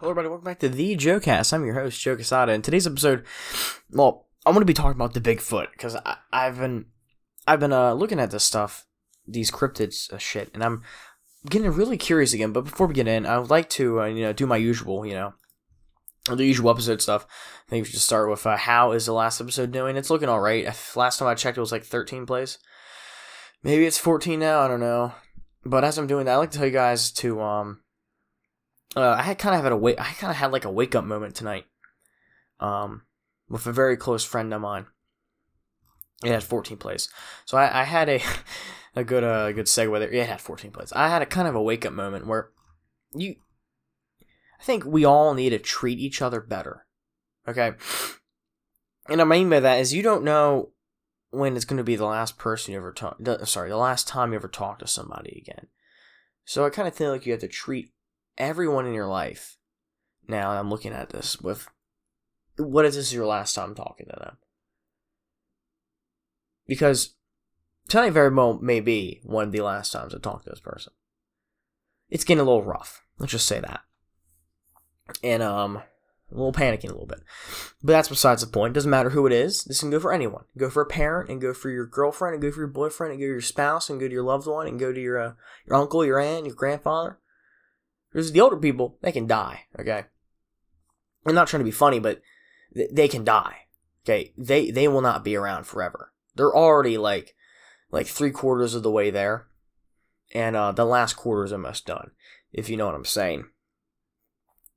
Hello, everybody. Welcome back to the JoeCast. I'm your host, Joe Casada. In today's episode, well, I'm going to be talking about the Bigfoot because I've been, I've been uh, looking at this stuff, these cryptids uh, shit, and I'm getting really curious again. But before we get in, I would like to, uh, you know, do my usual, you know, the usual episode stuff. I think we should start with uh, how is the last episode doing? It's looking all right. Last time I checked, it was like 13 plays. Maybe it's 14 now. I don't know. But as I'm doing that, I like to tell you guys to um uh, I had kind of had a wait. I kind of had like a wake up moment tonight, um, with a very close friend of mine. It had 14 plays, so I, I had a a good uh good segue there. Yeah, it had 14 plays. I had a kind of a wake up moment where you, I think we all need to treat each other better. Okay, and I mean by that is you don't know when it's going to be the last person you ever talk. Sorry, the last time you ever talk to somebody again. So I kind of feel like you have to treat everyone in your life. Now I'm looking at this with what if this is your last time talking to them? Because tonight very well may be one of the last times I talk to this person. It's getting a little rough. Let's just say that. And um a little panicking a little bit. But that's besides the point. Doesn't matter who it is. This can go for anyone. Go for a parent and go for your girlfriend and go for your boyfriend and go to your spouse and go to your loved one and go to your uh, your uncle, your aunt, your grandfather. Because the older people, they can die, okay? I'm not trying to be funny, but th- they can die. Okay? They they will not be around forever. They're already like like three quarters of the way there. And uh, the last quarter is almost done, if you know what I'm saying.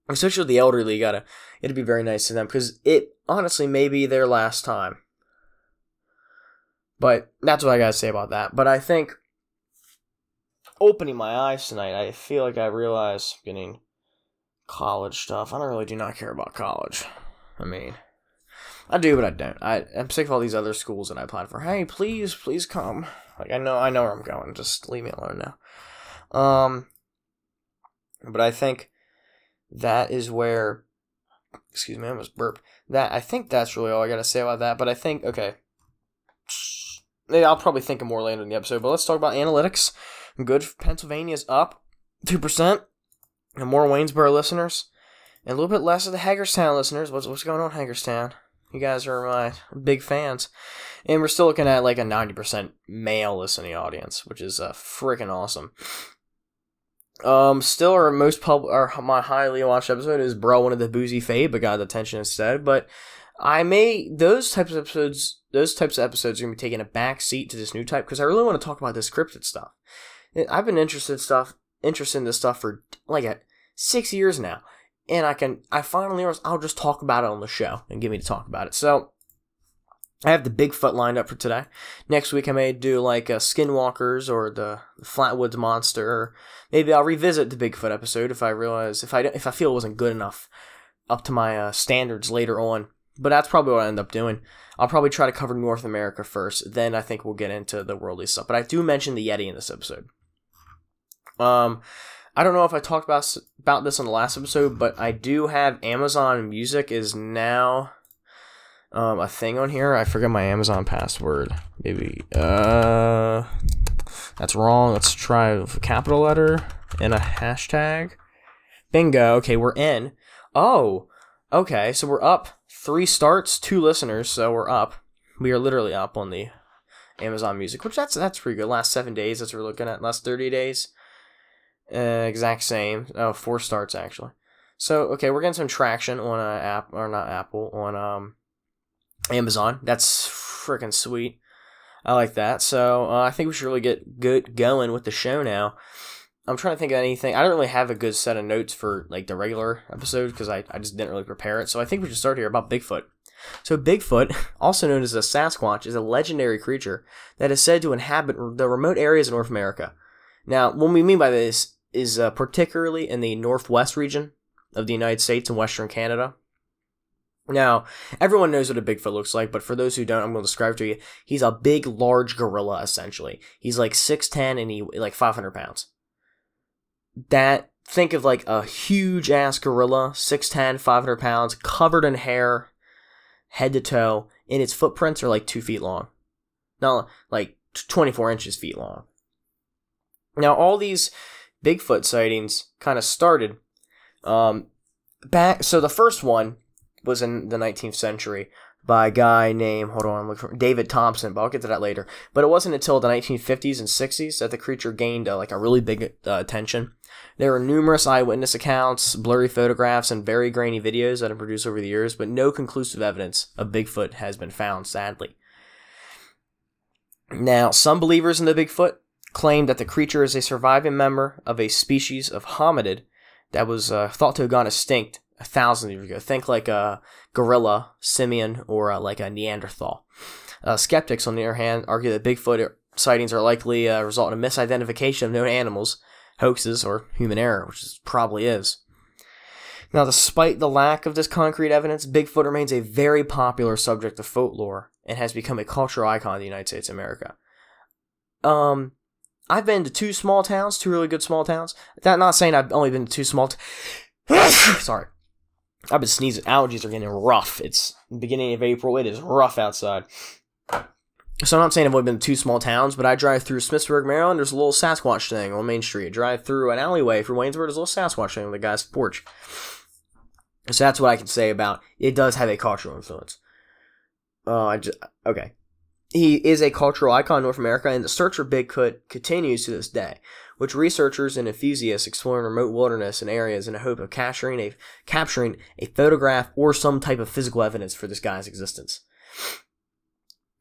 Especially the elderly, gotta it'd be very nice to them because it honestly may be their last time. But that's what I gotta say about that. But I think opening my eyes tonight, I feel like I realize getting college stuff. I don't really do not care about college. I mean, I do, but I don't. I, I'm sick of all these other schools that I applied for. Hey, please, please come. Like I know, I know where I'm going. Just leave me alone now. Um, but I think that is where. Excuse me, I almost burped. That I think that's really all I gotta say about that. But I think okay. I'll probably think of more later in the episode. But let's talk about analytics. Good. Pennsylvania's up 2%. And more Waynesboro listeners. And a little bit less of the Hagerstown listeners. What's, what's going on, Hagerstown? You guys are my big fans. And we're still looking at like a 90% male listening audience, which is uh, freaking awesome. Um, still our most pub our my highly watched episode is Bro one of the boozy fade, but got the attention instead. But I may those types of episodes those types of episodes are gonna be taking a back seat to this new type because I really want to talk about this cryptid stuff. I've been interested in stuff, interested in this stuff for like six years now, and I can I finally I'll just talk about it on the show and get me to talk about it. So I have the Bigfoot lined up for today. Next week I may do like Skinwalkers or the Flatwoods Monster. Or maybe I'll revisit the Bigfoot episode if I realize if I if I feel it wasn't good enough up to my uh, standards later on. But that's probably what I end up doing. I'll probably try to cover North America first. Then I think we'll get into the worldly stuff. But I do mention the Yeti in this episode. Um, I don't know if I talked about about this on the last episode, but I do have Amazon Music is now um, a thing on here. I forget my Amazon password. Maybe uh, that's wrong. Let's try a capital letter and a hashtag. Bingo. Okay, we're in. Oh, okay. So we're up three starts, two listeners. So we're up. We are literally up on the Amazon Music, which that's that's pretty good. Last seven days. That's what we're looking at. Last thirty days. Uh, exact same. Oh, four starts actually. So okay, we're getting some traction on uh, app or not Apple on um Amazon. That's freaking sweet. I like that. So uh, I think we should really get good going with the show now. I'm trying to think of anything. I don't really have a good set of notes for like the regular episode because I, I just didn't really prepare it. So I think we should start here about Bigfoot. So Bigfoot, also known as a Sasquatch, is a legendary creature that is said to inhabit the remote areas of North America. Now, what we mean by this is uh, particularly in the northwest region of the United States and Western Canada. Now, everyone knows what a Bigfoot looks like, but for those who don't, I'm going to describe to you. He's a big, large gorilla, essentially. He's like 6'10 and he like 500 pounds. That, think of like a huge ass gorilla, 6'10, 500 pounds, covered in hair, head to toe, and its footprints are like two feet long. Not like 24 inches feet long. Now, all these Bigfoot sightings kind of started um, back. So the first one was in the 19th century by a guy named hold on, for David Thompson, but I'll get to that later. But it wasn't until the 1950s and 60s that the creature gained uh, like a really big uh, attention. There were numerous eyewitness accounts, blurry photographs, and very grainy videos that have produced over the years, but no conclusive evidence of Bigfoot has been found, sadly. Now, some believers in the Bigfoot claim that the creature is a surviving member of a species of hominid that was uh, thought to have gone extinct a thousand years ago. Think like a gorilla, simian, or uh, like a Neanderthal. Uh, skeptics, on the other hand, argue that Bigfoot sightings are likely a result of misidentification of known animals, hoaxes, or human error, which is, probably is. Now, despite the lack of this concrete evidence, Bigfoot remains a very popular subject of folklore and has become a cultural icon in the United States of America. Um, I've been to two small towns, two really good small towns. That not saying I've only been to two small. T- Sorry, I've been sneezing. Allergies are getting rough. It's beginning of April. It is rough outside. So I'm not saying I've only been to two small towns, but I drive through Smithsburg, Maryland. There's a little Sasquatch thing on Main Street. I drive through an alleyway from Waynesboro. There's a little Sasquatch thing on the guy's porch. So that's what I can say about it. Does have a cultural influence. Uh, I just okay. He is a cultural icon in North America, and the search for Bigfoot continues to this day, which researchers and enthusiasts explore in remote wilderness and areas in the hope of capturing a capturing a photograph or some type of physical evidence for this guy's existence.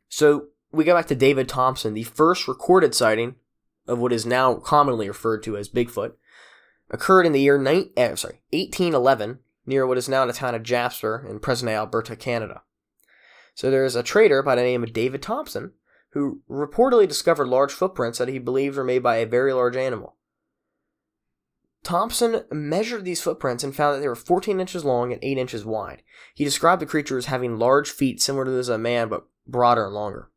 So we go back to David Thompson, the first recorded sighting of what is now commonly referred to as Bigfoot, occurred in the year ni- eh, sorry, 1811 near what is now the town of Jasper in present-day Alberta, Canada. So there is a trader by the name of David Thompson who reportedly discovered large footprints that he believed were made by a very large animal. Thompson measured these footprints and found that they were 14 inches long and 8 inches wide. He described the creature as having large feet similar to those of a man, but broader and longer.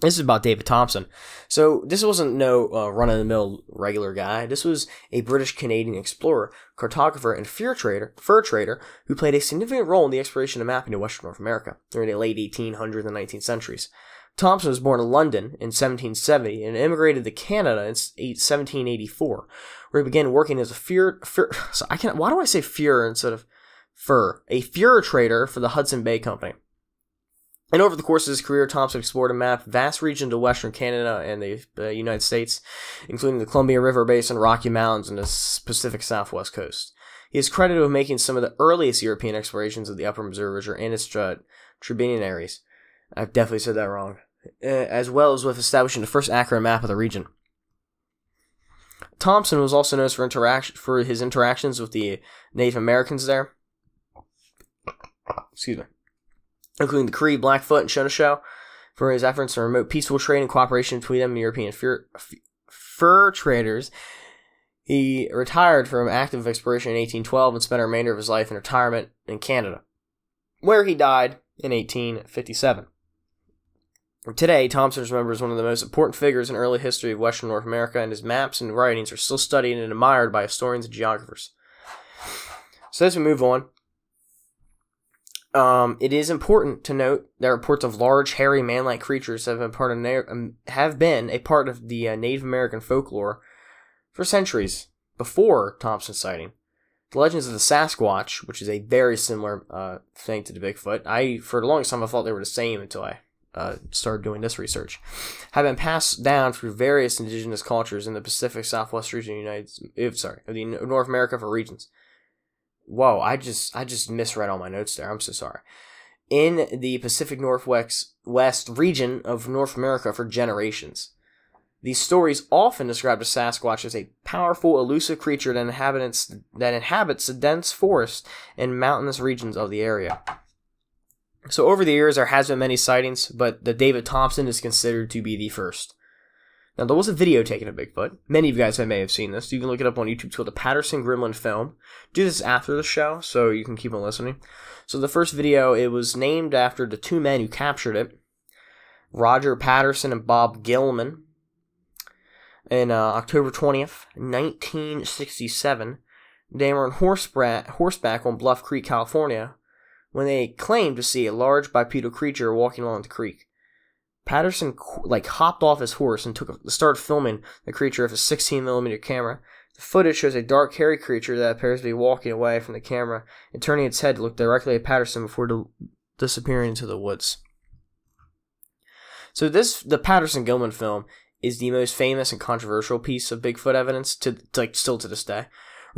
This is about David Thompson. So this wasn't no uh, run of the mill regular guy. This was a British Canadian explorer, cartographer, and fur trader, fur trader who played a significant role in the exploration and mapping of Western North America during the late 1800s and 19th centuries. Thompson was born in London in 1770 and immigrated to Canada in 1784, where he began working as a fur so I can why do I say fur instead of fur? A fur trader for the Hudson Bay Company. And over the course of his career, Thompson explored and mapped vast regions of western Canada and the uh, United States, including the Columbia River Basin, Rocky Mountains, and the Pacific Southwest coast. He is credited with making some of the earliest European explorations of the Upper Missouri River and its uh, tributaries. I've definitely said that wrong. Uh, as well as with establishing the first accurate map of the region. Thompson was also known for interaction for his interactions with the Native Americans there. Excuse me including the Cree, Blackfoot, and Shonosho, for his efforts to promote peaceful trade and cooperation between them and European fur, fur traders. He retired from active exploration in 1812 and spent the remainder of his life in retirement in Canada, where he died in 1857. Today, Thompson is remembered as one of the most important figures in early history of Western North America, and his maps and writings are still studied and admired by historians and geographers. So as we move on, um, it is important to note that reports of large, hairy, man-like creatures have been part of na- um, have been a part of the uh, Native American folklore for centuries before Thompson's sighting. The legends of the Sasquatch, which is a very similar uh, thing to the Bigfoot, I for the longest time I thought they were the same until I uh, started doing this research, have been passed down through various indigenous cultures in the Pacific Southwest region of the United, sorry, of the North America for regions. Whoa, I just I just misread all my notes there. I'm so sorry. In the Pacific Northwest West region of North America for generations. These stories often describe the Sasquatch as a powerful, elusive creature that inhabits that inhabits the dense forest and mountainous regions of the area. So over the years there has been many sightings, but the David Thompson is considered to be the first. Now, there was a video taken of Bigfoot. Many of you guys may have seen this. You can look it up on YouTube. It's called the Patterson Gremlin Film. Do this after the show, so you can keep on listening. So the first video, it was named after the two men who captured it, Roger Patterson and Bob Gimlin. In uh, October 20th, 1967, they were on horseback, horseback on Bluff Creek, California, when they claimed to see a large bipedal creature walking along the creek. Patterson like hopped off his horse and took a, started filming the creature with a 16 millimeter camera. The footage shows a dark, hairy creature that appears to be walking away from the camera and turning its head to look directly at Patterson before di- disappearing into the woods. So this, the Patterson Gimlin film, is the most famous and controversial piece of Bigfoot evidence to, to like still to this day.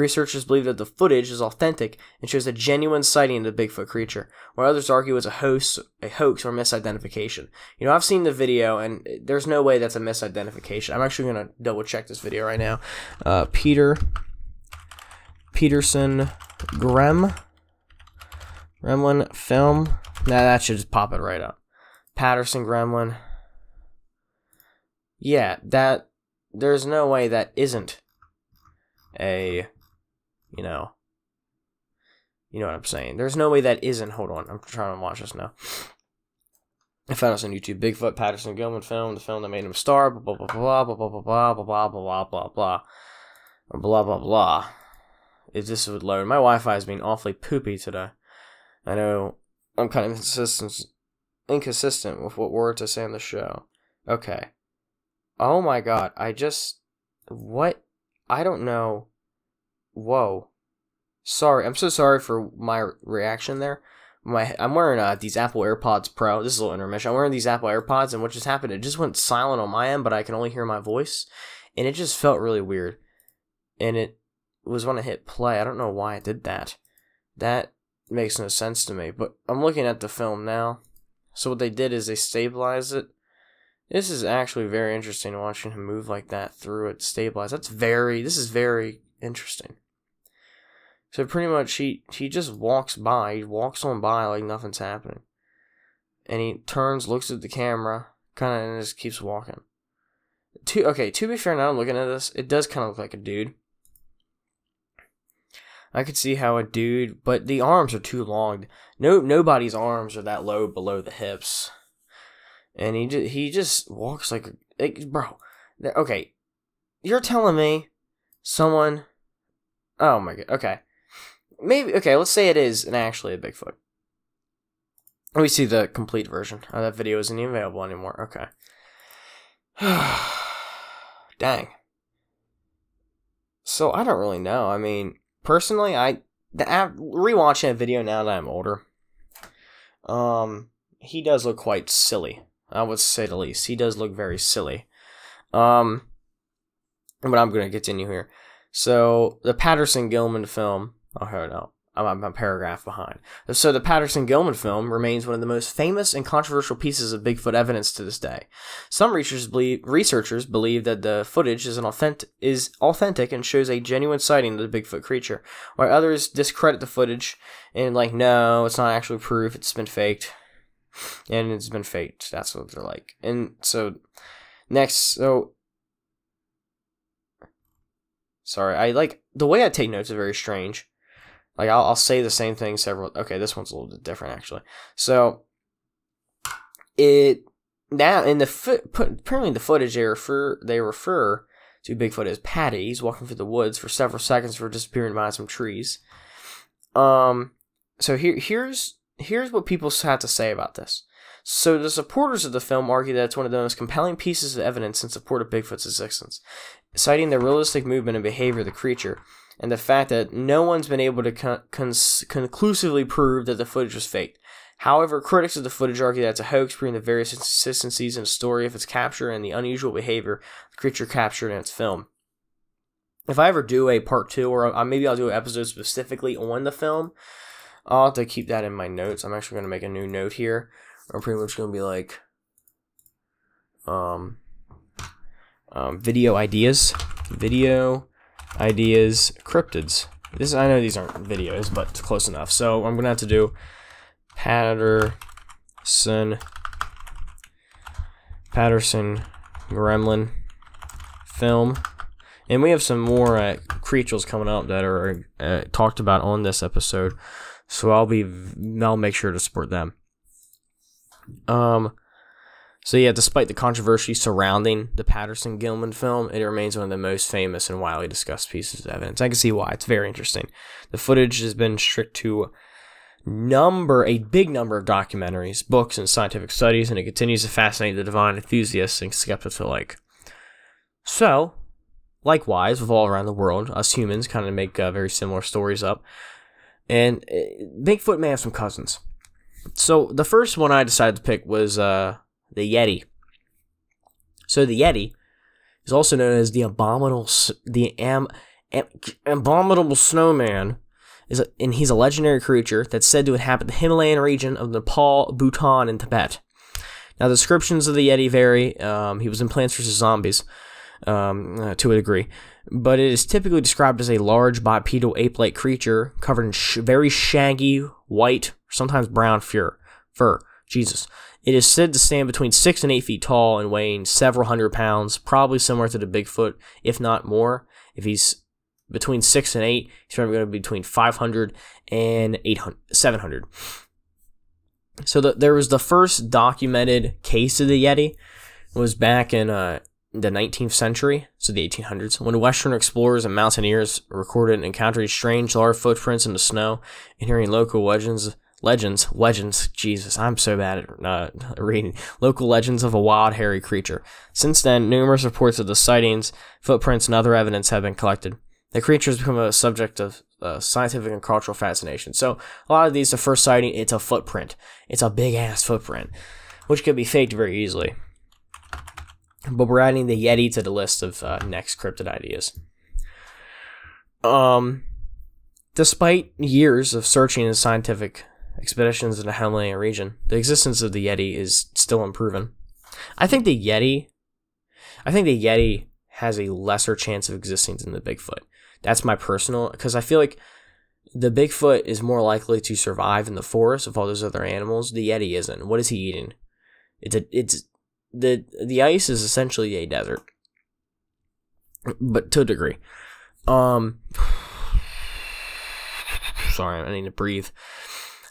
Researchers believe that the footage is authentic and shows a genuine sighting of the Bigfoot creature, while others argue it's a hoax, a hoax or misidentification. You know, I've seen the video, and there's no way that's a misidentification. I'm actually gonna double check this video right now. Uh, Peter Peterson Grem Gremlin film. Nah, that should just pop it right up. Patterson Gremlin. Yeah, that there's no way that isn't a you know you know what I'm saying. There's no way that isn't hold on, I'm trying to watch this now. I found this on YouTube. Bigfoot Patterson Gimlin film, the film that made him star, blah blah blah blah blah blah blah blah blah blah blah blah blah blah blah. If this would load. My Wi Fi is being awfully poopy today. I know I'm kind of inconsistent inconsistent with what word to say on the show. Okay. Oh my god, I just what I don't know. Whoa. Sorry, I'm so sorry for my reaction there. My I'm wearing uh, these Apple AirPods Pro. This is a little intermission. I'm wearing these Apple AirPods, and what just happened? It just went silent on my end, but I can only hear my voice, and it just felt really weird. And it was when I hit play. I don't know why it did that. That makes no sense to me. But I'm looking at the film now. So what they did is they stabilized it. This is actually very interesting watching him move like that through it stabilized. That's very this is very interesting. So pretty much he he just walks by, he walks on by like nothing's happening. And he turns, looks at the camera, kinda and just keeps walking. To okay, to be fair, now I'm looking at this, it does kinda look like a dude. I could see how a dude, but the arms are too long. No, nobody's arms are that low below the hips, and he just he just walks like, like bro. Okay, you're telling me someone? Oh my god. Okay, maybe okay. Let's say it is an actually a Bigfoot. Let me see the complete version. Oh, that video isn't even available anymore. Okay. Dang. So I don't really know. I mean, personally, I the, rewatching a video now that I'm older. Um, he does look quite silly. I would say the least. He does look very silly. Um, but I'm gonna continue here. So the Patterson Gimlin film. Oh, hold on. I'm, a paragraph behind. So the Patterson Gimlin film remains one of the most famous and controversial pieces of Bigfoot evidence to this day. Some researchers believe, researchers believe that the footage is an authentic is authentic and shows a genuine sighting of the Bigfoot creature, while others discredit the footage and like, no, it's not actually proof. It's been faked, and it's been faked. That's what they're like. And so next, so sorry, I like the way I take notes is very strange like I'll, I'll say the same thing several. Okay, this one's a little bit different actually. So it now in the foot apparently the footage they refer they refer to Bigfoot as Patty. He's walking through the woods for several seconds before disappearing behind some trees. Um, so here here's here's what people had to say about this. So the supporters of the film argue that it's one of the most compelling pieces of evidence in support of Bigfoot's existence, citing the realistic movement and behavior of the creature and the fact that no one's been able to con- con- conclusively prove that the footage was faked. However, critics of the footage argue that it's a hoax, proving the various inconsistencies in the story of its capture and the unusual behavior the creature captured in its film. If I ever do a part two, or maybe I'll do an episode specifically on the film, I'll have to keep that in my notes. I'm actually going to make a new note here. I'm pretty much going to be like, um, um, video ideas, video ideas, cryptids. This I know these aren't videos, but close enough. So I'm gonna have to do Patterson Patterson Gremlin film, and we have some more uh, creatures coming up that are uh, talked about on this episode. So I'll be I'll make sure to support them. Um, so yeah, despite the controversy surrounding the Patterson Gimlin film, it remains one of the most famous and widely discussed pieces of evidence. I can see why. It's very interesting. The footage has been strict to number a big number of documentaries, books, and scientific studies, and it continues to fascinate the divine enthusiasts and skeptics alike. So, likewise, with all around the world, us humans kind of make uh, very similar stories up. And uh, Bigfoot may have some cousins. So the first one I decided to pick was uh, the Yeti. So the Yeti is also known as the abominable, the am, am abominable snowman. Is a, and he's a legendary creature that's said to inhabit the Himalayan region of Nepal, Bhutan, and Tibet. Now, descriptions of the Yeti vary. Um, he was in Plants vs. Zombies um, uh, to a degree, but it is typically described as a large bipedal ape-like creature covered in sh- very shaggy white, sometimes brown fur. Fur. Jesus. It is said to stand between six and eight feet tall and weighing several hundred pounds, probably similar to the Bigfoot, if not more. If he's between six and eight, he's probably going to be between 500 and 800, 700. So the, there was the first documented case of the Yeti it was back in uh, the 19th century, so the 1800s, when Western explorers and mountaineers recorded and encountered strange large footprints in the snow and hearing local legends legends, legends, Jesus, I'm so bad at uh, reading. Local legends of a wild, hairy creature. Since then, numerous reports of the sightings, footprints, and other evidence have been collected. The creature has become a subject of uh, scientific and cultural fascination. So, a lot of these, the first sighting, it's a footprint. It's a big ass footprint, which could be faked very easily. But we're adding the Yeti to the list of uh, next cryptid ideas. Um, despite years of searching and scientific expeditions in the Himalayan region, the existence of the Yeti is still unproven. I think the Yeti, I think the Yeti has a lesser chance of existing than the Bigfoot. That's my personal, because I feel like the Bigfoot is more likely to survive in the forest of all those other animals. The Yeti isn't. What is he eating? It's a, it's the the ice is essentially a desert, but to a degree. Um, sorry, I need to breathe.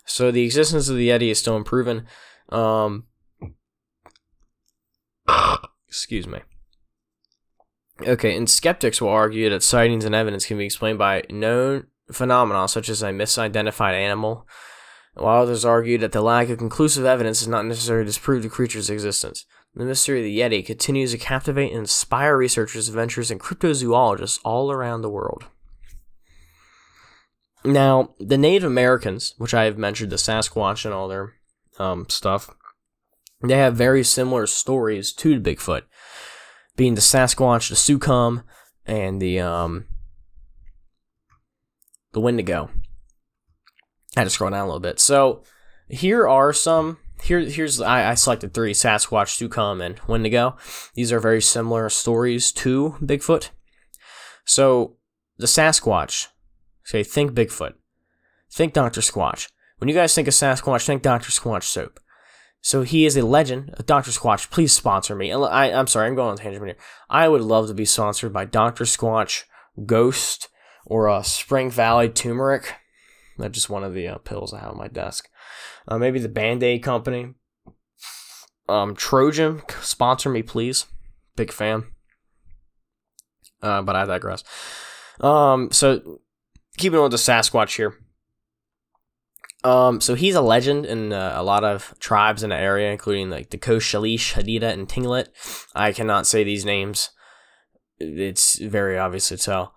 So the existence of the Yeti is still unproven. Um, excuse me. Okay, and skeptics will argue that sightings and evidence can be explained by known phenomena such as a misidentified animal, while others argue that the lack of conclusive evidence is not necessary to disprove the creature's existence. The mystery of the Yeti continues to captivate and inspire researchers, adventurers, and cryptozoologists all around the world. Now, the Native Americans, which I have mentioned, the Sasquatch and all their um, stuff, they have very similar stories to Bigfoot, being the Sasquatch, the Sukum, and the um, the Wendigo. I had to scroll down a little bit. So here are some. Here, here's I, I selected three: Sasquatch, Sukum, and Wendigo. These are very similar stories to Bigfoot. So the Sasquatch Say, think Bigfoot. Think Dr. Squatch. When you guys think of Sasquatch, think Dr. Squatch soap. So he is a legend. Dr. Squatch, please sponsor me. I, I'm sorry, I'm going on tangent here. I would love to be sponsored by Dr. Squatch, Ghost, or uh, Spring Valley Turmeric. That's just one of the uh, pills I have on my desk. Uh, maybe the Band Aid Company. Um, Trojan, sponsor me, please. Big fan. Uh, but I digress. Um, so keeping on with the Sasquatch here. Um, so he's a legend in uh, a lot of tribes in the area, including like the Kosh, Shalish, Hadita, and Tinglet. I cannot say these names. It's very obvious to tell.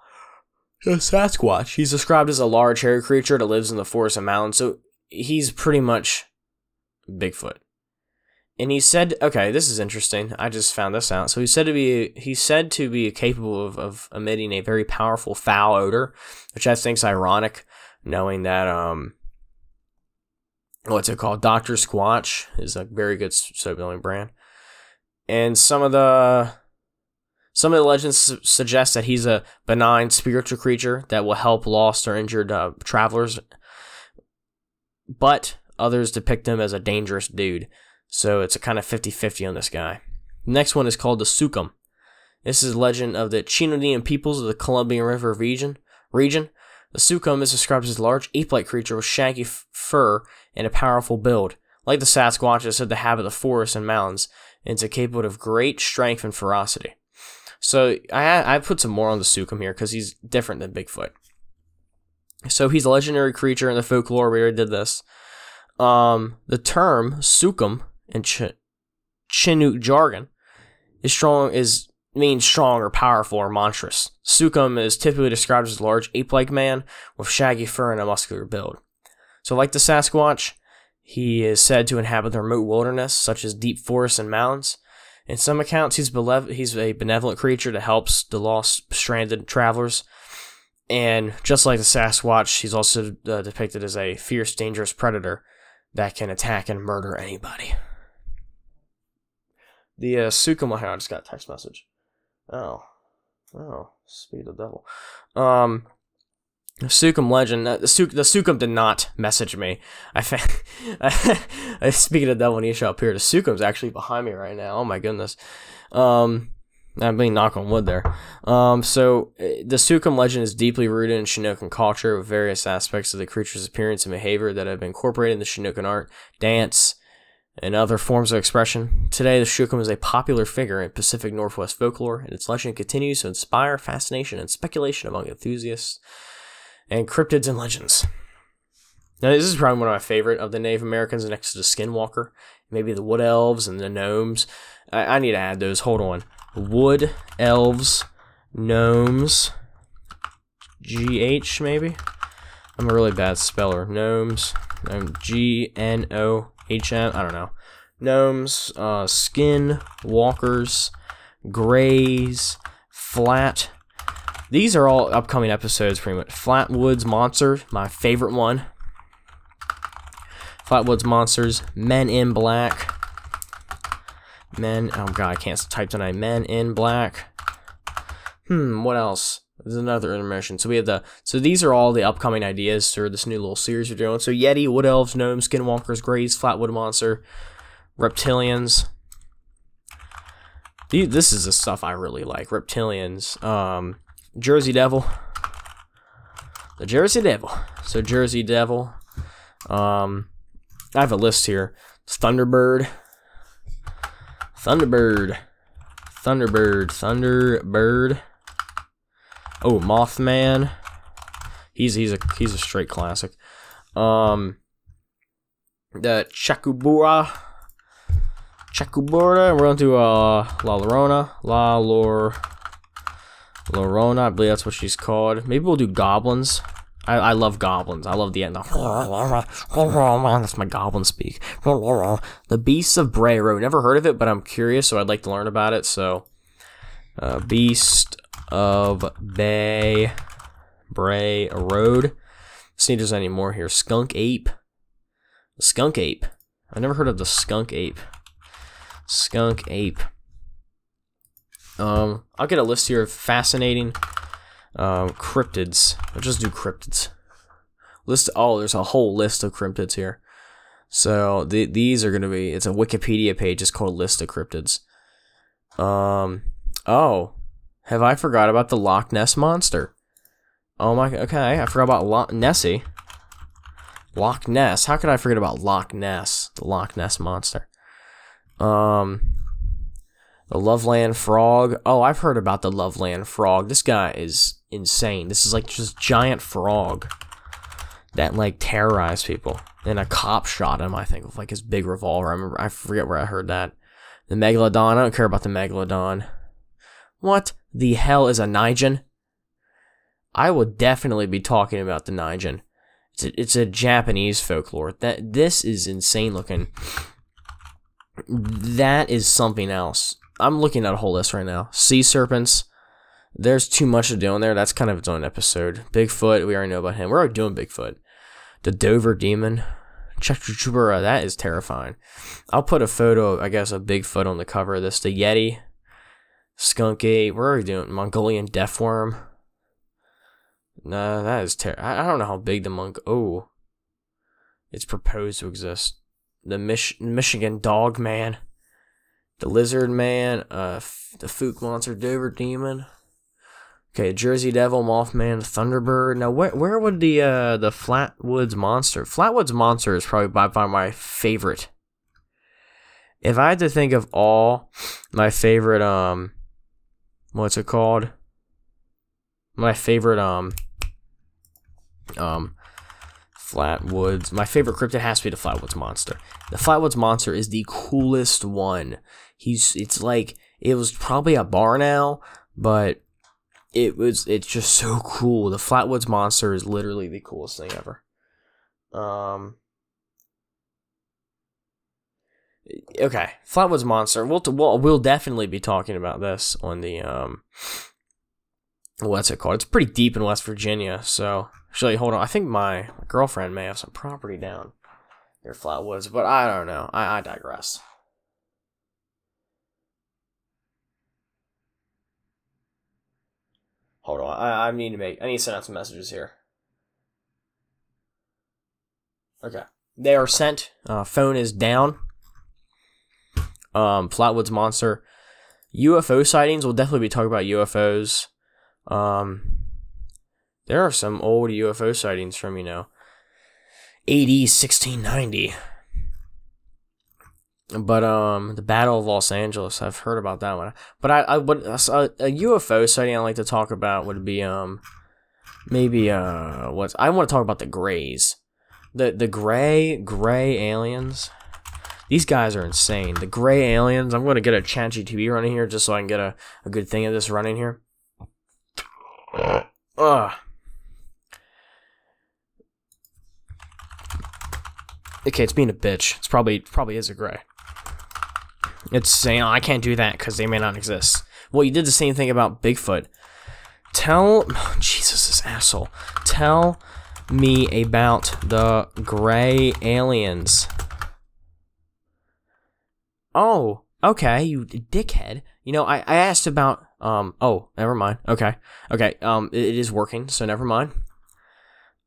The Sasquatch. He's described as a large, hairy creature that lives in the forest and mountains. So he's pretty much Bigfoot. And he said, okay, this is interesting. I just found this out. So he said to be he's said to be capable of, of emitting a very powerful foul odor, which I think is ironic, knowing that um what's it called? Doctor Squatch is a very good soap building brand, and some of the some of the legends su- suggest that he's a benign spiritual creature that will help lost or injured uh, travelers, but others depict him as a dangerous dude. So it's a kind of 50 50 on this guy. Next one is called the Sukum. This is a legend of the Chinookan peoples of the Columbian River region. region. The Sukum is described as a large ape-like creature with shaggy f- fur and a powerful build. Like the Sasquatch, it's said to habit of the forests and mountains, and it's capable of great strength and ferocity. So I I put some more on the Sukum here because he's different than Bigfoot. So he's a legendary creature in the folklore. We already did this. Um, the term Sukum in Ch- Chinook jargon is strong is means strong or powerful or monstrous. Skookum is typically described as a large ape-like man with shaggy fur and a muscular build. So, like the Sasquatch, he is said to inhabit the remote wilderness, such as deep forests and mountains. In some accounts, he's, belev- he's a benevolent creature that helps the lost, stranded travelers. And just like the Sasquatch, he's also uh, depicted as a fierce, dangerous predator that can attack and murder anybody. The uh, I just got a text message. Oh, oh, speed of the devil. Um, Skookum legend. Uh, the Suk the Skookum did not message me. I fa- speaking of devil Nisha up here, the Skookum's actually behind me right now. Oh my goodness. Um, I'm being knock on wood there. Um, so uh, the Skookum legend is deeply rooted in Chinookan culture, with various aspects of the creature's appearance and behavior that have been incorporated in the Chinookan art, dance, and other forms of expression. Today, the Shukum is a popular figure in Pacific Northwest folklore, and its legend continues to inspire fascination and speculation among enthusiasts and cryptids and legends. Now, this is probably one of my favorite of the Native Americans next to the Skinwalker. Maybe the Wood Elves and the Gnomes. I, I need to add those. Hold on. Wood Elves, Gnomes, GH maybe? I'm a really bad speller. Gnomes, um, G N O H M. I don't know. Gnomes, uh, Skin Walkers, Greys, Flat these are all upcoming episodes, pretty much. Flatwoods Monster, my favorite one. Flatwoods Monsters, Men in Black. Men, oh god, I can't type tonight. Men in Black. Hmm, what else? There's another intermission. So we have the, so these are all the upcoming ideas for this new little series we're doing. So Yeti, Wood Elves, Gnomes, Skinwalkers, Greys, Flatwood Monster, Reptilians. This is the stuff I really like. Reptilians. Um, Jersey Devil. The Jersey Devil. So Jersey Devil. Um, I have a list here. Thunderbird. Thunderbird. Thunderbird. Thunderbird. Oh, Mothman. He's he's a he's a straight classic. Um, the Chakubura. Chakubura. We're going to uh La Llorona. La Lor. Lorona, I believe that's what she's called. Maybe we'll do goblins. I, I love goblins. I love the end. That's my goblin speak. The Beasts of Bray. Never heard of it, but I'm curious, so I'd like to learn about it. So, uh, Beast of Bay Bray Road. See if there's any more here. Skunk Ape. skunk Ape. I never heard of the Skunk Ape. Skunk Ape. Um, I'll get a list here of fascinating um, cryptids. I'll just do cryptids. List. Oh, there's a whole list of cryptids here. So the, these are going to be. It's a Wikipedia page. It's called List of Cryptids. Um. Oh, have I forgot about the Loch Ness monster? Oh my. Okay, I forgot about Loch Nessie. Loch Ness. How could I forget about Loch Ness? The Loch Ness monster. Um. The Loveland Frog. Oh, I've heard about the Loveland Frog. This guy is insane. This is like just giant frog that like terrorized people. And a cop shot him, I think, with like his big revolver. I remember I forget where I heard that. The Megalodon. I don't care about the Megalodon. What the hell is a Ningen? I will definitely be talking about the Ningen. It's a, it's a Japanese folklore. That this is insane looking. That is something else. I'm looking at a whole list right now. Sea serpents. There's too much to do in there. That's kind of its own episode. Bigfoot. We already know about him. We're already doing Bigfoot. The Dover Demon. Chupacabra. That is terrifying. I'll put a photo, I guess, of Bigfoot on the cover of this. The Yeti. Skunk Ape. We're already doing Mongolian Deaf Deathworm. Nah, that is terrible. I don't know how big the monk. Oh, it's proposed to exist. The Mich- Michigan Dog Man the Lizard Man, uh, the Fouke Monster, Dover Demon. Okay, Jersey Devil, Mothman, Thunderbird. Now, where where would the uh, the Flatwoods Monster? Flatwoods Monster is probably by far my favorite. If I had to think of all my favorite, um, what's it called? My favorite, um, um, Flatwoods. My favorite cryptid has to be the Flatwoods Monster. The Flatwoods Monster is the coolest one He's it's like It was probably a bar now, but it was it's just so cool. The Flatwoods Monster is literally the coolest thing ever. Um. Okay, Flatwoods Monster. We'll we'll we'll definitely be talking about this on the um. What's it called? It's pretty deep in West Virginia, so actually, hold on. I think my girlfriend may have some property down near Flatwoods, but I don't know. I, I digress. Hold on. I, I need to make. I need to send out some messages here. Okay. They are sent. Uh, phone is down. Um, Flatwoods Monster. UFO sightings. We'll definitely be talking about UFOs. Um, there are some old UFO sightings from, you know, AD 1690. But um, the Battle of Los Angeles, I've heard about that one. But I, I would a, a UFO sighting I like to talk about would be um, maybe uh, what I want to talk about the Greys, the the gray gray aliens. These guys are insane. The gray aliens. I'm going to get a ChatGPT running here just so I can get a, a good thing of this running here. Ugh. Okay, it's being a bitch. It's probably probably is a gray. It's saying, oh, I can't do that because they may not exist. Well, you did the same thing about Bigfoot. Tell, Jesus, this asshole. Tell me about the gray aliens. Oh, okay, you dickhead. You know, I, I asked about, um, oh, never mind. Okay, okay, um, it, it is working, so never mind.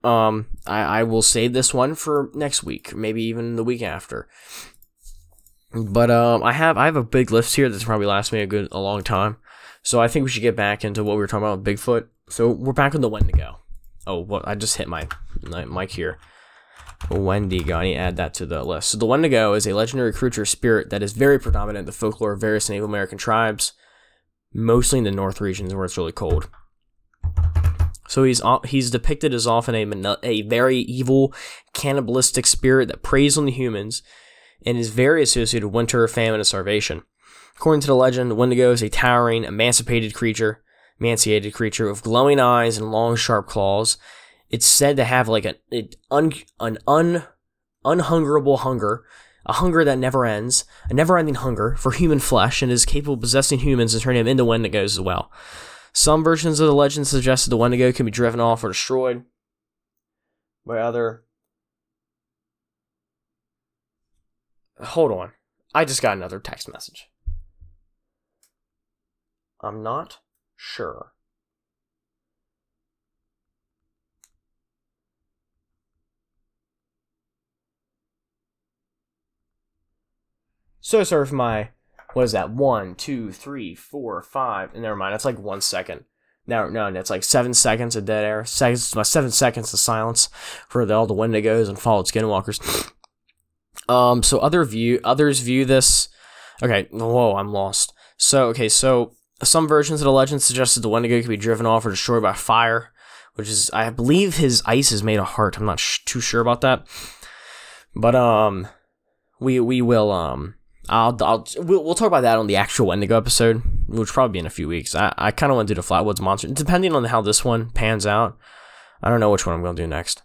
Um, I, I will save this one for next week, maybe even the week after. But um, I have I have a big list here that's probably last me a good a long time. So I think we should get back into what we were talking about with Bigfoot. So we're back on the Wendigo. Oh, what I just hit my, my mic here. Wendigo. I need to add that to the list. So the Wendigo is a legendary creature spirit that is very predominant in the folklore of various Native American tribes, mostly in the north regions where it's really cold. So he's he's depicted as often a a very evil, cannibalistic spirit that preys on the humans and is very associated with winter, famine, and starvation. According to the legend, the Wendigo is a towering, emancipated creature, emaciated creature with glowing eyes and long, sharp claws. It's said to have like an un, an un, unhungerable hunger, a hunger that never ends, a never-ending hunger for human flesh, and is capable of possessing humans and turning them into Wendigos as well. Some versions of the legend suggest that the Wendigo can be driven off or destroyed by other Hold on. I just got another text message. I'm not sure. So sorry for my what is that? One, two, three, four, five. And never mind, that's like one second. No, no, it's like seven seconds of dead air. Seconds, my seven seconds of silence for the, all the Wendigos and fallen skinwalkers. Um, so other view others view this. Okay, whoa, I'm lost. So okay, so some versions of the legend suggested the Wendigo could be driven off or destroyed by fire, which is I believe his ice is made of heart. I'm not sh- too sure about that, but um, we we will um. I'll, I'll we'll, we'll talk about that on the actual Wendigo episode, which probably be in a few weeks. I, I kind of want to do the Flatwoods Monster, depending on how this one pans out. I don't know which one I'm going to do next.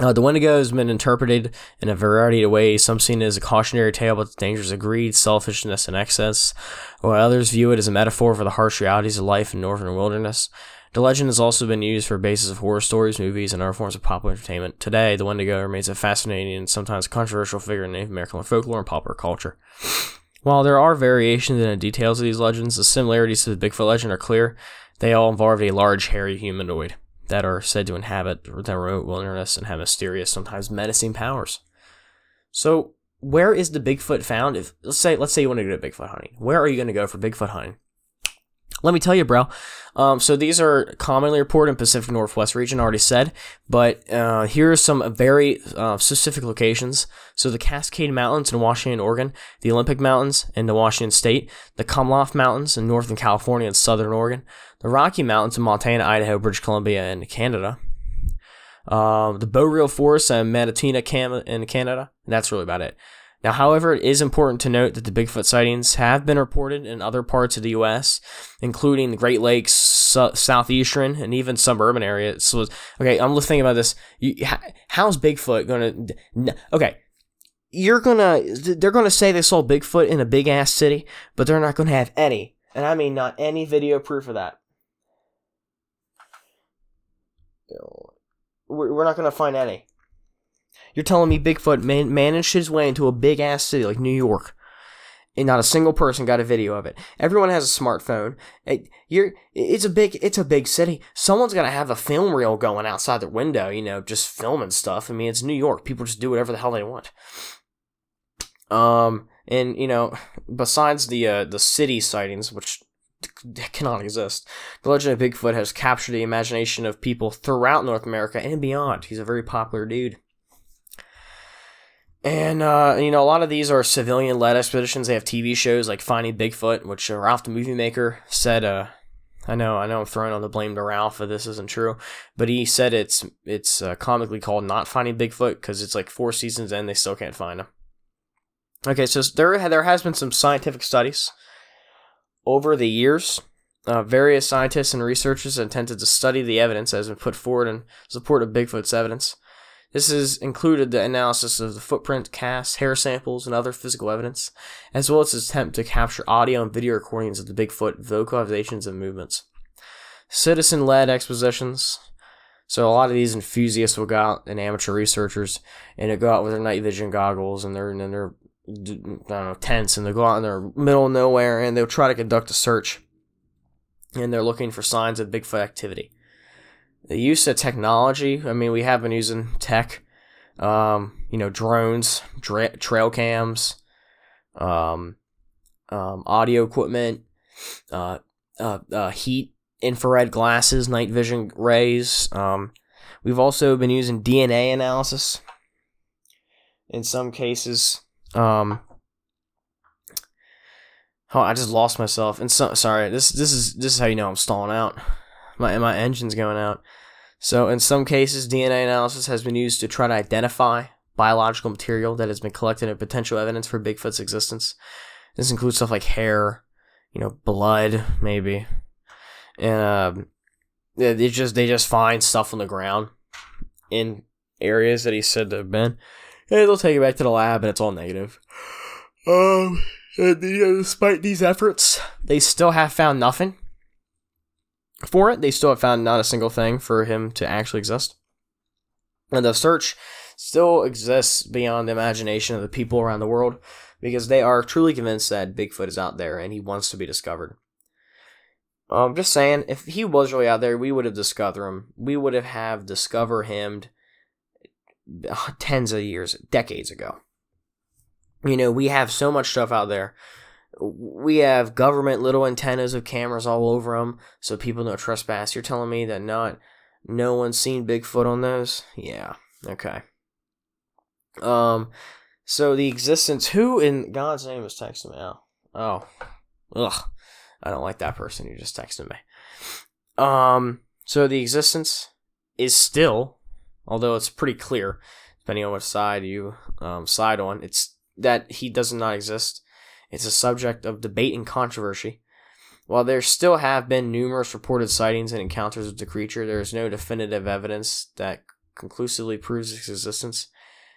Uh, the Wendigo has been interpreted in a variety of ways. Some seen it as a cautionary tale about the dangers of greed, selfishness, and excess, while others view it as a metaphor for the harsh realities of life in northern wilderness. The legend has also been used for basis of horror stories, movies, and other forms of popular entertainment. Today, the Wendigo remains a fascinating and sometimes controversial figure in Native American folklore and popular culture. While there are variations in the details of these legends, the similarities to the Bigfoot legend are clear. They all involve a large, hairy humanoid that are said to inhabit the remote wilderness and have mysterious, sometimes menacing powers. So, where is the Bigfoot found? If let's say let's say you want to go to Bigfoot hunting, where are you going to go for Bigfoot hunting? Let me tell you, bro. Um, so these are commonly reported in Pacific Northwest region, already said, but uh, here are some very uh, specific locations. So the Cascade Mountains in Washington, Oregon, the Olympic Mountains in the Washington State, the Klamath Mountains in Northern California and Southern Oregon, the Rocky Mountains in Montana, Idaho, British Columbia, and Canada. Um, the Boreal Forest in Matatina, Cam- in Canada. And that's really about it. Now, however, it is important to note that the Bigfoot sightings have been reported in other parts of the U.S., including the Great Lakes, su- southeastern, and even suburban areas. So, okay, I'm thinking about this. You, how's Bigfoot going to? Okay, you're gonna. They're gonna say they saw Bigfoot in a big ass city, but they're not gonna have any, and I mean not any video proof of that. We're not gonna find any. You're telling me Bigfoot man- managed his way into a big ass city like New York, and not a single person got a video of it. Everyone has a smartphone. It, you're, it's a big, it's a big city. Someone's gonna have a film reel going outside their window, you know, just filming stuff. I mean, it's New York. People just do whatever the hell they want. Um, and you know, besides the uh, the city sightings, which cannot exist. The legend of Bigfoot has captured the imagination of people throughout North America and beyond. He's a very popular dude. And, uh, you know, a lot of these are civilian led expeditions. They have TV shows like Finding Bigfoot, which uh, Ralph the Movie Maker said, uh, I know, I know I'm throwing on the blame to Ralph if this isn't true, but he said it's it's uh, comically called Not Finding Bigfoot because it's like four seasons in, they still can't find him. Okay, so there there has been some scientific studies over the years. Uh, various scientists and researchers intended to study the evidence has been put forward in support of Bigfoot's evidence. This has included the analysis of the footprint, casts, hair samples, and other physical evidence, as well as its attempt to capture audio and video recordings of the Bigfoot vocalizations and movements. Citizen led expositions. So a lot of these enthusiasts will go out and amateur researchers and they go out with their night vision goggles and their and their I don't know tents and they'll go out in the middle of nowhere and they'll try to conduct a search and they're looking for signs of Bigfoot activity the use of technology. I mean, we have been using tech, um, you know, drones, dra- trail cams, um, um, audio equipment, uh, uh, uh, heat, infrared glasses, night vision rays. Um, we've also been using DNA analysis in some cases. Um, oh, I just lost myself. And so, sorry, this this is this is how you know I'm stalling out. My my engine's going out. So in some cases, DNA analysis has been used to try to identify biological material that has been collected as potential evidence for Bigfoot's existence. This includes stuff like hair, you know, blood, maybe, and um, they just they just find stuff on the ground in areas that he's said to have been, and they'll take it back to the lab, and it's all negative. Um, and, you know, despite these efforts, they still have found nothing for it. They still have found not a single thing for him to actually exist. And the search still exists beyond the imagination of the people around the world because they are truly convinced that Bigfoot is out there and he wants to be discovered. I'm um, just saying, if he was really out there, we would have discovered him. We would have have discovered him tens of years, decades ago. You know, we have so much stuff out there we have government little antennas of cameras all over them so people don't trespass. You're telling me that not no one's seen Bigfoot on those? Yeah. Okay. Um so the existence who in God's name is texting me now? Oh. Ugh. I don't like that person who just texted me. Um so the existence is still although it's pretty clear depending on which side you um, side on it's that he does not exist it's a subject of debate and controversy. While there still have been numerous reported sightings and encounters with the creature, there is no definitive evidence that conclusively proves its existence.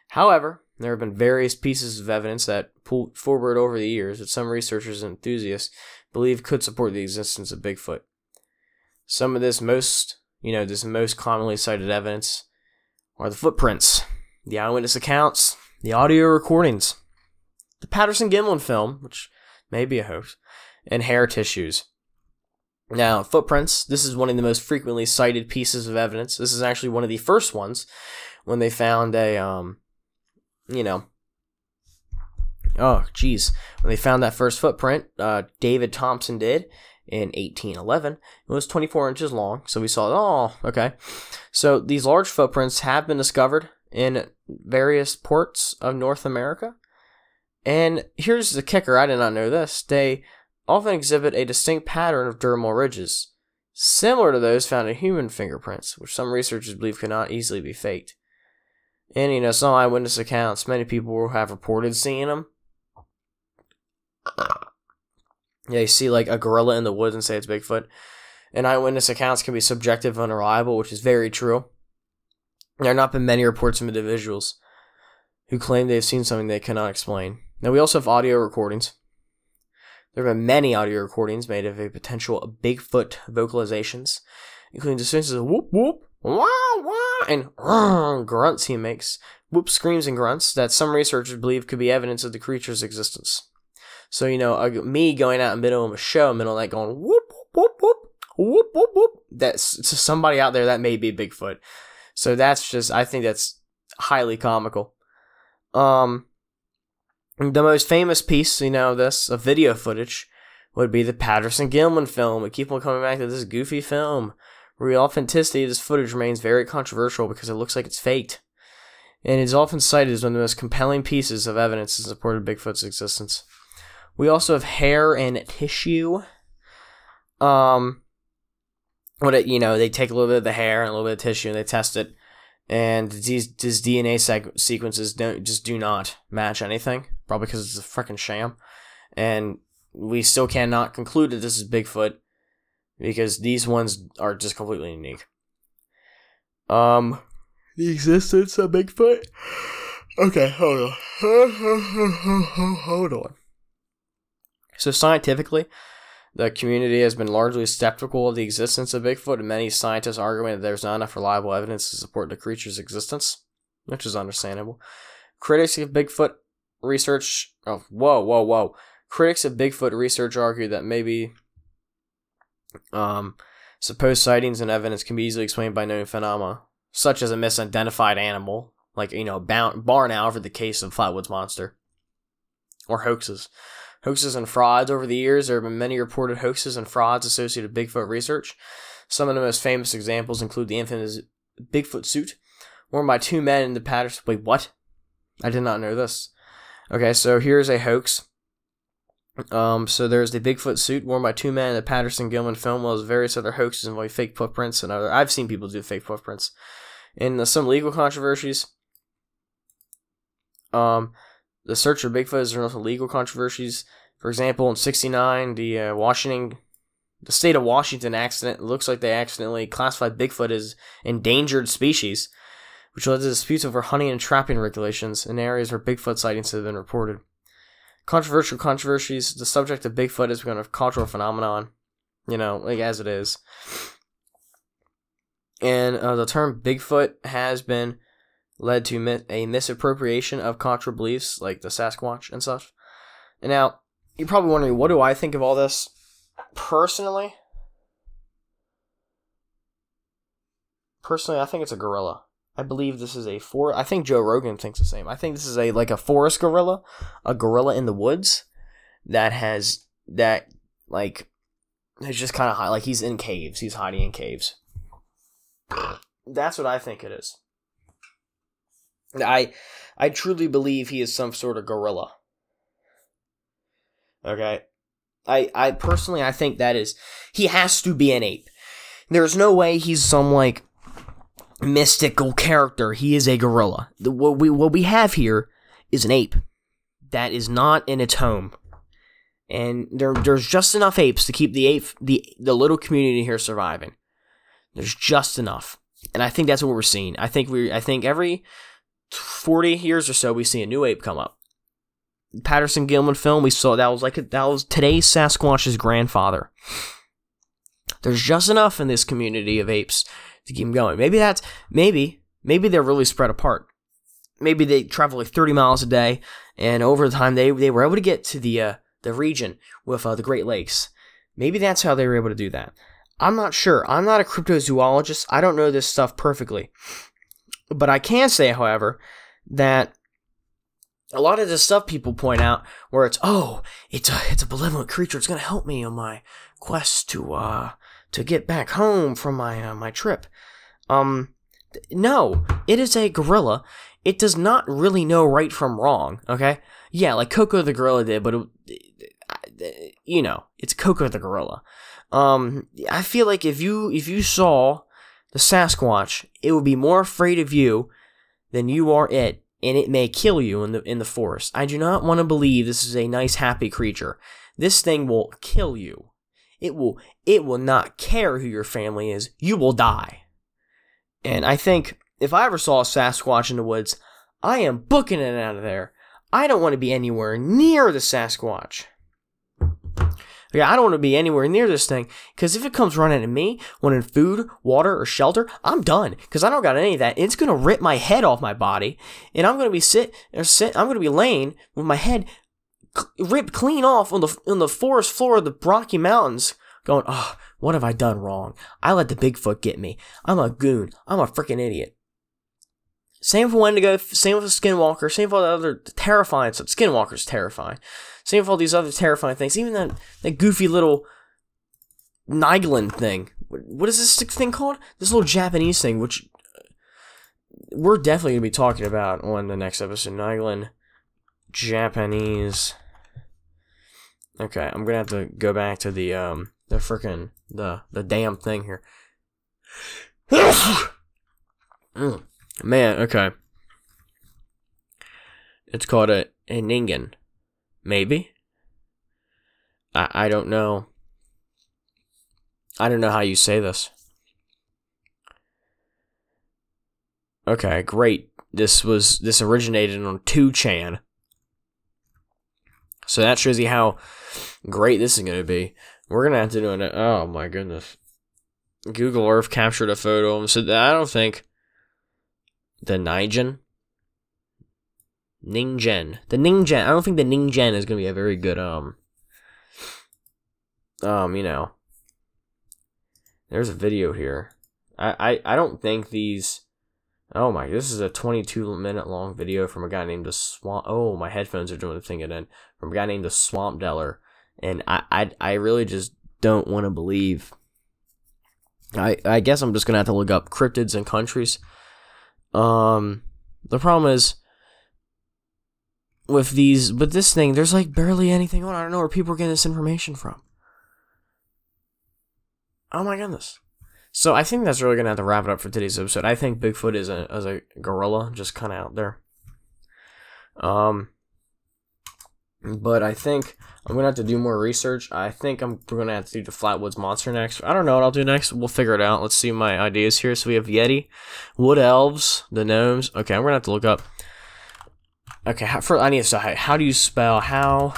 However, there have been various pieces of evidence that pulled forward over the years that some researchers and enthusiasts believe could support the existence of Bigfoot. Some of this most, you know, this most commonly cited evidence are the footprints, the eyewitness accounts, the audio recordings, the Patterson Gimlin film, which may be a hoax, and hair tissues. Now, footprints, this is one of the most frequently cited pieces of evidence. This is actually one of the first ones when they found a, um, you know, oh, geez, when they found that first footprint, uh, David Thompson did in 1811. It was 24 inches long, so we saw, oh, okay. So these large footprints have been discovered in various ports of North America. And here's the kicker I did not know this. They often exhibit a distinct pattern of dermal ridges, similar to those found in human fingerprints, which some researchers believe cannot easily be faked. And, you know, some eyewitness accounts, many people have reported seeing them. They see, like, a gorilla in the woods and say it's Bigfoot. And eyewitness accounts can be subjective and unreliable, which is very true. There have not been many reports from individuals who claim they've seen something they cannot explain. Now, we also have audio recordings. There have been many audio recordings made of a potential Bigfoot vocalizations, including distinct of whoop whoop, wah wah, and grunts he makes, whoop screams and grunts that some researchers believe could be evidence of the creature's existence. So, you know, me going out in the middle of a show, middle of night going whoop whoop whoop whoop whoop whoop, that's to somebody out there that may be Bigfoot. So that's just, I think that's highly comical. Um, the most famous piece, you know, this of video footage would be the Patterson Gimlin film. We keep on coming back to this goofy film. The authenticity of this footage remains very controversial because it looks like it's faked. And it's often cited as one of the most compelling pieces of evidence in support of Bigfoot's existence. We also have hair and tissue. Um, what it, you know, they take a little bit of the hair and a little bit of tissue and they test it and these, these DNA sequences don't just do not match anything, probably because it's a freaking sham, and we still cannot conclude that this is Bigfoot because these ones are just completely unique. Um, the existence of Bigfoot. Okay, hold on, hold on. So scientifically, the community has been largely skeptical of the existence of Bigfoot, and many scientists arguing that there's not enough reliable evidence to support the creature's existence, which is understandable. Critics of Bigfoot research, oh, whoa, whoa, whoa. Critics of Bigfoot research argue that maybe um, supposed sightings and evidence can be easily explained by known phenomena, such as a misidentified animal, like, you know, barn owl for the case of Flatwoods Monster, or hoaxes hoaxes and frauds over the years. There have been many reported hoaxes and frauds associated with Bigfoot research. Some of the most famous examples include the infamous Bigfoot suit worn by two men in the Patterson. Wait, what? I did not know this. Okay, so here's a hoax. Um, so there's the Bigfoot suit worn by two men in the Patterson Gimlin film, well as various other hoaxes involving fake footprints and other. I've seen people do fake footprints. In uh, some legal controversies, um, the search for Bigfoot is also legal controversies. For example, in '69, the uh, Washington, the state of Washington accident looks like they accidentally classified Bigfoot as endangered species, which led to disputes over hunting and trapping regulations in areas where Bigfoot sightings have been reported. Controversial controversies. The subject of Bigfoot has become a cultural phenomenon, you know, like as it is. And uh, the term Bigfoot has been led to a misappropriation of cultural beliefs like the Sasquatch and such. And now, you're probably wondering, what do I think of all this? Personally, personally, I think it's a gorilla. I believe this is a for. I think Joe Rogan thinks the same. I think this is a like a forest gorilla, a gorilla in the woods that has that like it's just kind of high. Like he's in caves. He's hiding in caves. That's what I think it is. I I truly believe he is some sort of gorilla. Okay. I I personally I think that is he has to be an ape. There's no way he's some like mystical character. He is a gorilla. The, what we what we have here is an ape that is not in its home. And there there's just enough apes to keep the ape the the little community here surviving. There's just enough. And I think that's what we're seeing. I think we I think every 40 years or so, we see a new ape come up. Patterson Gimlin film, we saw that was like a, that was today's Sasquatch's grandfather. There's just enough in this community of apes to keep them going. Maybe that's maybe maybe they're really spread apart. Maybe they travel like 30 miles a day, and over time they they were able to get to the uh, the region with uh, the Great Lakes. Maybe that's how they were able to do that. I'm not sure. I'm not a cryptozoologist. I don't know this stuff perfectly. But I can say, however, that a lot of the stuff people point out where it's oh it's a it's a benevolent creature it's gonna help me on my quest to uh to get back home from my uh, my trip um no it is a gorilla it does not really know right from wrong okay yeah like Koko the gorilla did but it, you know it's Koko the gorilla um i feel like if you if you saw the Sasquatch, it would be more afraid of you than you are it, and it may kill you in the in the forest. I do not want to believe this is a nice, happy creature. This thing will kill you. It will it will not care who your family is. You will die. And I think if I ever saw a Sasquatch in the woods, I am booking it out of there. I don't want to be anywhere near the Sasquatch. Yeah, I don't want to be anywhere near this thing because if it comes running at me, wanting food, water, or shelter, I'm done because I don't got any of that. It's gonna rip my head off my body, and I'm gonna be sit or sit. I'm gonna be laying with my head ripped clean off on the on the forest floor of the Rocky Mountains, going, "Oh, what have I done wrong? I let the Bigfoot get me. I'm a goon. I'm a freaking idiot." Same for Wendigo. Same with the Skinwalker. Same for all the other terrifying stuff. Skinwalker's terrifying. Same with all these other terrifying things. Even that, that goofy little Niglin thing. What is this thing called? This little Japanese thing, which uh, we're definitely going to be talking about on the next episode. Niglin Japanese. Okay, I'm gonna have to go back to the um the freaking the the damn thing here. mm, man, okay. It's called a, Ningen. Maybe. I I don't know. I don't know how you say this. Okay, great. This was this originated on 2chan. So that shows you how great this is going to be. We're to have to do it. Oh my goodness. Google Earth captured a photo of him. So I don't think the Nigen Ningen. The Ningen. I don't think the Ningen is to be a very good, um, um, you know. There's a video here. I, I, I don't think these. Oh my, this is a 22 minute long video from a guy named the Swamp. Oh, my headphones are doing the thing again. From a guy named the Swamp Deller. And I, I, I really just don't want to believe. I, I guess I'm just to have to look up cryptids and countries. Um, the problem is, with these, but this thing, there's like barely anything on. I don't know where people are getting this information from. Oh my goodness. So I think that's really gonna have to wrap it up for today's episode. I think Bigfoot is a as a gorilla, just kind of out there. Um, but I think I'm gonna have to do more research. I think I'm gonna have to do the Flatwoods Monster next. I don't know what I'll do next. We'll figure it out. Let's see my ideas here. So we have Yeti, Wood Elves, the Gnomes. Okay, I'm gonna have to look up Okay, how, for, I need to say, how do you spell, how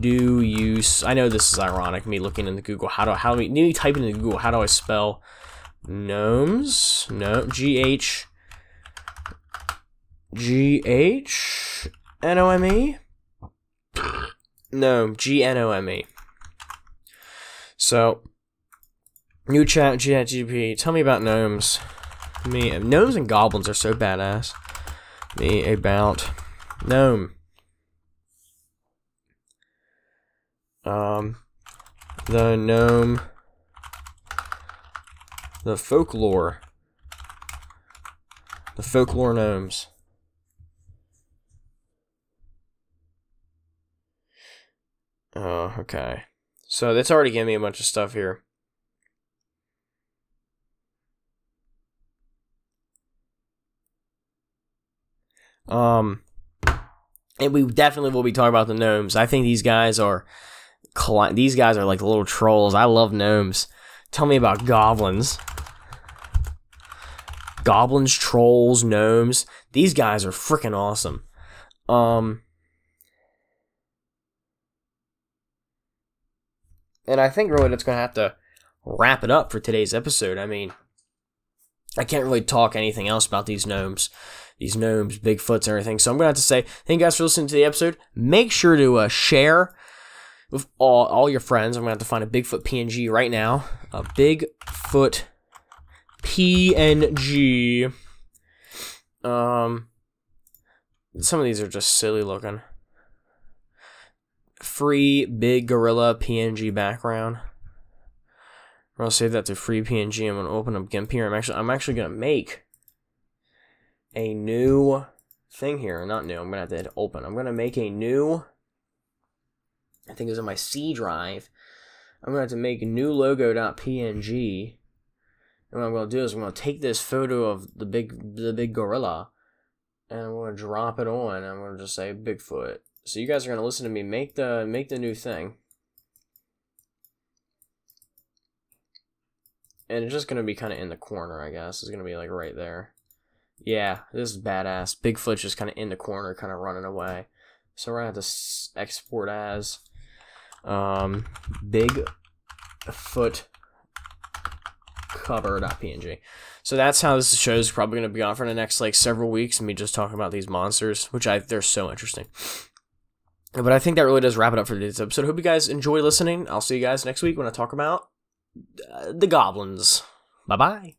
do you, I know this is ironic, me looking in the Google, how do, how do we, need to type into Google, how do I spell gnomes, no, G-H, G-H-N-O-M-E, no, G-N-O-M-E, so, new chat, GP, tell me about gnomes, me, gnomes and goblins are so badass, me about, Gnome. Um, the gnome. The folklore. The folklore gnomes. Oh, okay. So that's already giving me a bunch of stuff here. Um, and we definitely will be talking about the gnomes. I think these guys are these guys are like little trolls. I love gnomes. Tell me about goblins. Goblins, trolls, gnomes. These guys are freaking awesome. Um And I think really that's going to have to wrap it up for today's episode. I mean, I can't really talk anything else about these gnomes these gnomes, Bigfoots, and everything. So I'm gonna have to say thank you guys for listening to the episode. Make sure to uh, share with all, all your friends. I'm gonna have to find a Bigfoot PNG right now. A Bigfoot PNG. Um, some of these are just silly looking. Free big gorilla PNG background. I'm gonna save that to free PNG. I'm gonna open up GIMP here. I'm actually I'm actually gonna make a new thing here. Not new. I'm gonna have to open. I'm gonna make a new. I think it's in my C drive. I'm gonna have to make new logo.png. And what I'm gonna do is I'm gonna take this photo of the big the big gorilla, and I'm gonna drop it on. I'm gonna just say Bigfoot. So you guys are gonna listen to me make the make the new thing. And it's just gonna be kind of in the corner, I guess. It's gonna be like right there. Yeah, this is badass. Bigfoot's just kind of in the corner, kind of running away. So we're gonna have to s- export as um, Bigfoot cover.png. So that's how this show is probably going to be on for the next like several weeks. Me just talking about these monsters, which I they're so interesting. But I think that really does wrap it up for today's episode. Hope you guys enjoy listening. I'll see you guys next week when I talk about uh, the goblins. Bye bye.